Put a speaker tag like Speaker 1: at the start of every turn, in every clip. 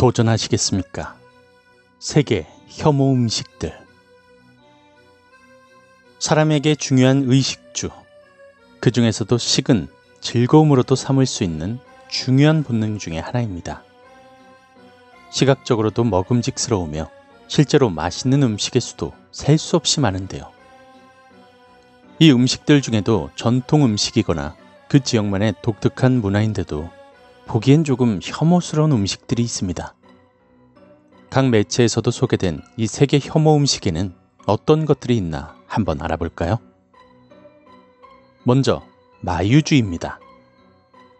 Speaker 1: 도전하시겠습니까? 세계 혐오 음식들. 사람에게 중요한 의식주. 그 중에서도 식은 즐거움으로도 삼을 수 있는 중요한 본능 중의 하나입니다. 시각적으로도 먹음직스러우며 실제로 맛있는 음식의 수도 셀 수 없이 많은데요. 이 음식들 중에도 전통 음식이거나 그 지역만의 독특한 문화인데도 보기엔 조금 혐오스러운 음식들이 있습니다. 각 매체에서도 소개된 이 세계 혐오 음식에는 어떤 것들이 있나 한번 알아볼까요? 먼저 마유주입니다.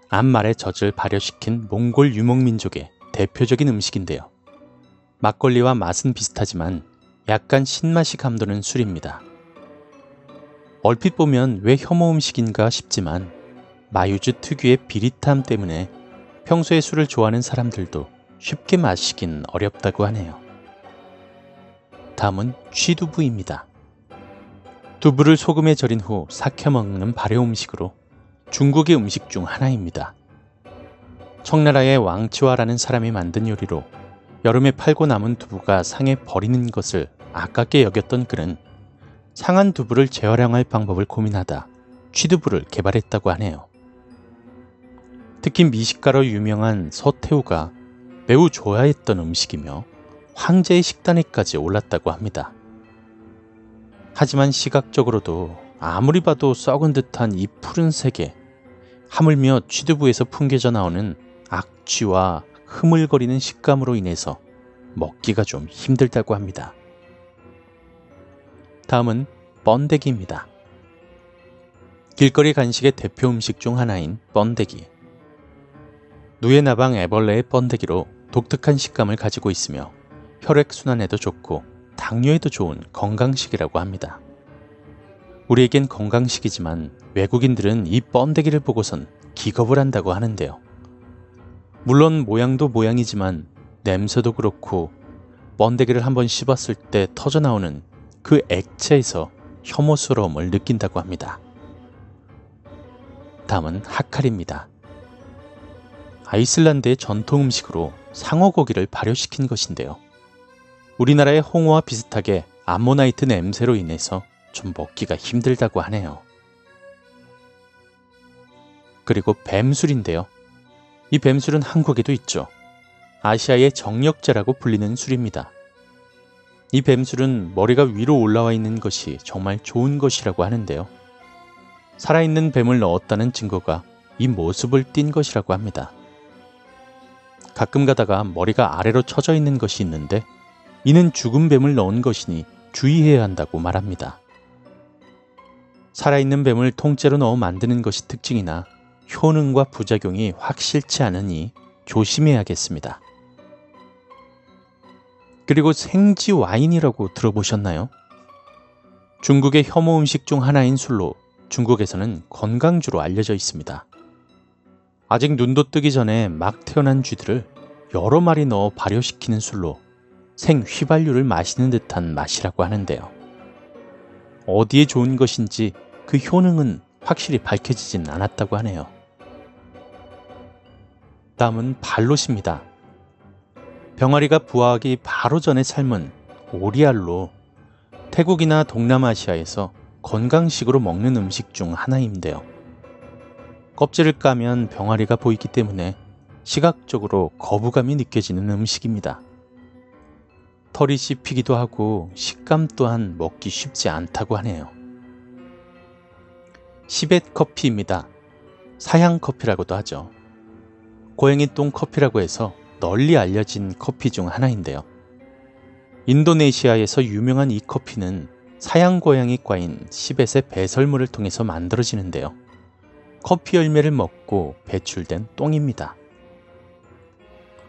Speaker 1: 앞말의 젖을 발효시킨 몽골 유목민족의 대표적인 음식인데요. 막걸리와 맛은 비슷하지만 약간 신맛이 감도는 술입니다. 얼핏 보면 왜 혐오 음식인가 싶지만 마유주 특유의 비릿함 때문에 평소에 술을 좋아하는 사람들도 쉽게 마시긴 어렵다고 하네요. 다음은 취두부입니다. 두부를 소금에 절인 후 삭혀 먹는 발효 음식으로 중국의 음식 중 하나입니다. 청나라의 왕치화라는 사람이 만든 요리로 여름에 팔고 남은 두부가 상해 버리는 것을 아깝게 여겼던 그는 상한 두부를 재활용할 방법을 고민하다 취두부를 개발했다고 하네요. 특히 미식가로 유명한 서태후가 매우 좋아했던 음식이며 황제의 식단에까지 올랐다고 합니다. 하지만 시각적으로도 아무리 봐도 썩은 듯한 이 푸른색에 하물며 취두부에서 풍겨져 나오는 악취와 흐물거리는 식감으로 인해서 먹기가 좀 힘들다고 합니다. 다음은 번데기입니다. 길거리 간식의 대표 음식 중 하나인 번데기. 누에나방 애벌레의 번데기로 독특한 식감을 가지고 있으며 혈액순환에도 좋고 당뇨에도 좋은 건강식이라고 합니다. 우리에겐 건강식이지만 외국인들은 이 번데기를 보고선 기겁을 한다고 하는데요. 물론 모양도 모양이지만 냄새도 그렇고 번데기를 한번 씹었을 때 터져나오는 그 액체에서 혐오스러움을 느낀다고 합니다. 다음은 하칼입니다. 아이슬란드의 전통 음식으로 상어고기를 발효시킨 것인데요. 우리나라의 홍어와 비슷하게 암모니아 냄새로 인해서 좀 먹기가 힘들다고 하네요. 그리고 뱀술인데요. 이 뱀술은 한국에도 있죠. 아시아의 정력제라고 불리는 술입니다. 이 뱀술은 머리가 위로 올라와 있는 것이 정말 좋은 것이라고 하는데요. 살아있는 뱀을 넣었다는 증거가 이 모습을 띈 것이라고 합니다. 가끔 가다가 머리가 아래로 처져 있는 것이 있는데 이는 죽은 뱀을 넣은 것이니 주의해야 한다고 말합니다. 살아있는 뱀을 통째로 넣어 만드는 것이 특징이나 효능과 부작용이 확실치 않으니 조심해야겠습니다. 그리고 생지 와인이라고 들어보셨나요? 중국의 혐오 음식 중 하나인 술로 중국에서는 건강주로 알려져 있습니다. 아직 눈도 뜨기 전에 막 태어난 쥐들을 여러 마리 넣어 발효시키는 술로 생 휘발유를 마시는 듯한 맛이라고 하는데요. 어디에 좋은 것인지 그 효능은 확실히 밝혀지진 않았다고 하네요. 다음은 발롯입니다. 병아리가 부화하기 바로 전에 삶은 오리알로 태국이나 동남아시아에서 건강식으로 먹는 음식 중 하나인데요. 껍질을 까면 병아리가 보이기 때문에 시각적으로 거부감이 느껴지는 음식입니다. 털이 씹히기도 하고 식감 또한 먹기 쉽지 않다고 하네요. 시벳 커피입니다. 사양 커피라고도 하죠. 고양이 똥 커피라고 해서 널리 알려진 커피 중 하나인데요. 인도네시아에서 유명한 이 커피는 사양 고양이과인 시벳의 배설물을 통해서 만들어지는데요. 커피 열매를 먹고 배출된 똥입니다.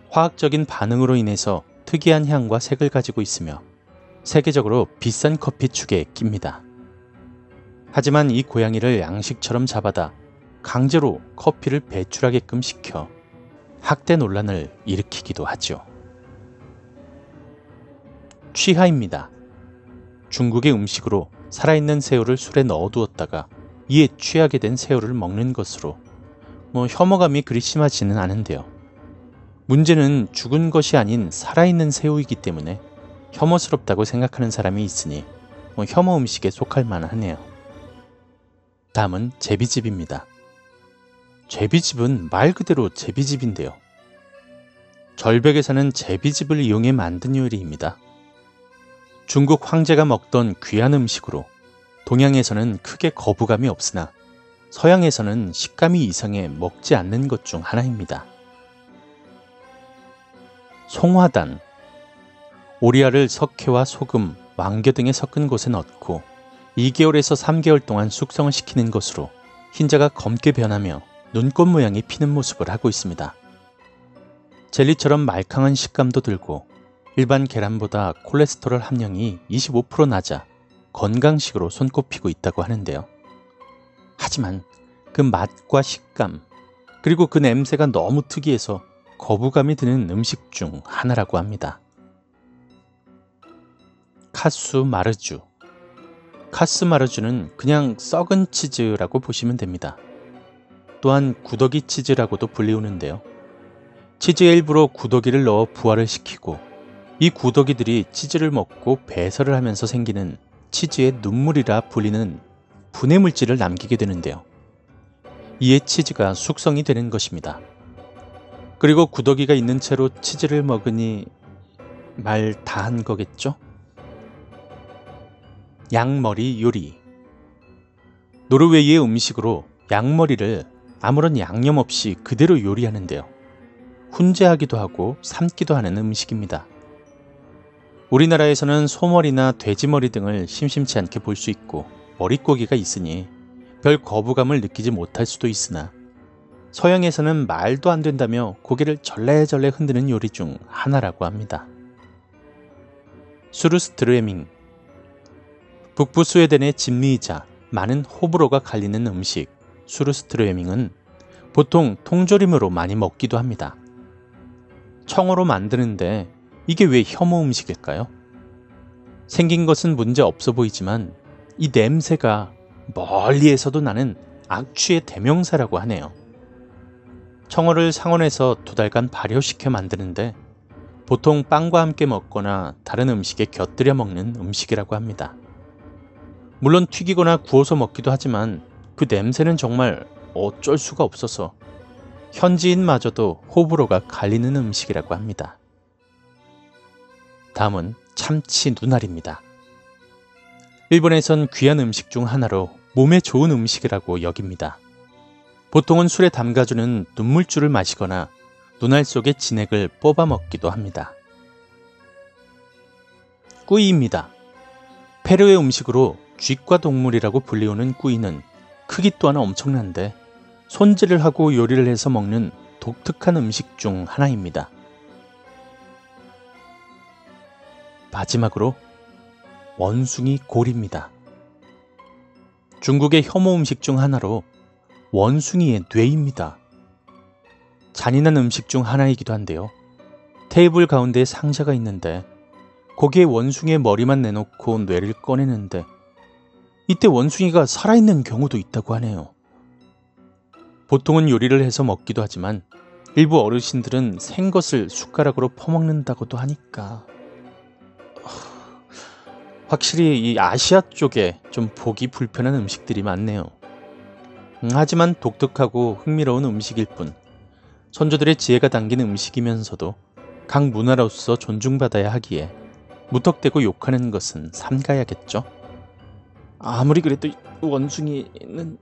Speaker 1: 화학적인 반응으로 인해서 특이한 향과 색을 가지고 있으며 세계적으로 비싼 커피 축에 낍니다. 하지만 이 고양이를 양식처럼 잡아다 강제로 커피를 배출하게끔 시켜 학대 논란을 일으키기도 하죠. 취하입니다. 중국의 음식으로 살아있는 새우를 술에 넣어두었다가 이에 취하게 된 새우를 먹는 것으로 뭐 혐오감이 그리 심하지는 않은데요. 문제는 죽은 것이 아닌 살아있는 새우이기 때문에 혐오스럽다고 생각하는 사람이 있으니 뭐 혐오 음식에 속할 만하네요. 다음은 제비집입니다. 제비집은 말 그대로 제비집인데요. 절벽에 사는 제비집을 이용해 만든 요리입니다. 중국 황제가 먹던 귀한 음식으로 동양에서는 크게 거부감이 없으나 서양에서는 식감이 이상해 먹지 않는 것 중 하나입니다. 송화단 오리알을 석회와 소금, 왕겨 등에 섞은 곳에 넣고 2개월에서 3개월 동안 숙성을 시키는 것으로 흰자가 검게 변하며 눈꽃 모양이 피는 모습을 하고 있습니다. 젤리처럼 말캉한 식감도 들고 일반 계란보다 콜레스테롤 함량이 25% 낮아 건강식으로 손꼽히고 있다고 하는데요. 하지만 그 맛과 식감, 그리고 그 냄새가 너무 특이해서 거부감이 드는 음식 중 하나라고 합니다. 카수 마르주. 카스 마르주는 그냥 썩은 치즈라고 보시면 됩니다. 또한 구더기 치즈라고도 불리우는데요. 치즈에 일부러 구더기를 넣어 부화를 시키고 이 구더기들이 치즈를 먹고 배설을 하면서 생기는 치즈의 눈물이라 불리는 분해 물질을 남기게 되는데요. 이에 치즈가 숙성이 되는 것입니다. 그리고 구더기가 있는 채로 치즈를 먹으니 말 다 한 거겠죠? 양머리 요리 노르웨이의 음식으로 양머리를 아무런 양념 없이 그대로 요리하는데요. 훈제하기도 하고 삶기도 하는 음식입니다. 우리나라에서는 소머리나 돼지머리 등을 심심치 않게 볼 수 있고 머릿고기가 있으니 별 거부감을 느끼지 못할 수도 있으나 서양에서는 말도 안 된다며 고개를 절레절레 흔드는 요리 중 하나라고 합니다. 수르스트르에밍 북부 스웨덴의 진미이자 많은 호불호가 갈리는 음식 수르스트르에밍은 보통 통조림으로 많이 먹기도 합니다. 청어로 만드는데 이게 왜 혐오 음식일까요? 생긴 것은 문제 없어 보이지만 이 냄새가 멀리에서도 나는 악취의 대명사라고 하네요. 청어를 상온에서 두 달간 발효시켜 만드는데 보통 빵과 함께 먹거나 다른 음식에 곁들여 먹는 음식이라고 합니다. 물론 튀기거나 구워서 먹기도 하지만 그 냄새는 정말 어쩔 수가 없어서 현지인마저도 호불호가 갈리는 음식이라고 합니다. 다음은 참치 눈알입니다. 일본에선 귀한 음식 중 하나로 몸에 좋은 음식이라고 여깁니다. 보통은 술에 담가주는 눈물주를 마시거나 눈알 속의 진액을 뽑아 먹기도 합니다. 꾸이입니다. 페루의 음식으로 쥐과 동물이라고 불리우는 꾸이는 크기 또한 엄청난데 손질을 하고 요리를 해서 먹는 독특한 음식 중 하나입니다. 마지막으로 원숭이 골입니다. 중국의 혐오 음식 중 하나로 원숭이의 뇌입니다. 잔인한 음식 중 하나이기도 한데요. 테이블 가운데 상자가 있는데 거기에 원숭이의 머리만 내놓고 뇌를 꺼내는데 이때 원숭이가 살아있는 경우도 있다고 하네요. 보통은 요리를 해서 먹기도 하지만 일부 어르신들은 생 것을 숟가락으로 퍼먹는다고도 하니까 확실히 이 아시아 쪽에 좀 보기 불편한 음식들이 많네요. 음, 하지만 독특하고 흥미로운 음식일 뿐 선조들의 지혜가 담긴 음식이면서도 각 문화로서 존중받아야 하기에 무턱대고 욕하는 것은 삼가야겠죠. 아무리 그래도 원숭이는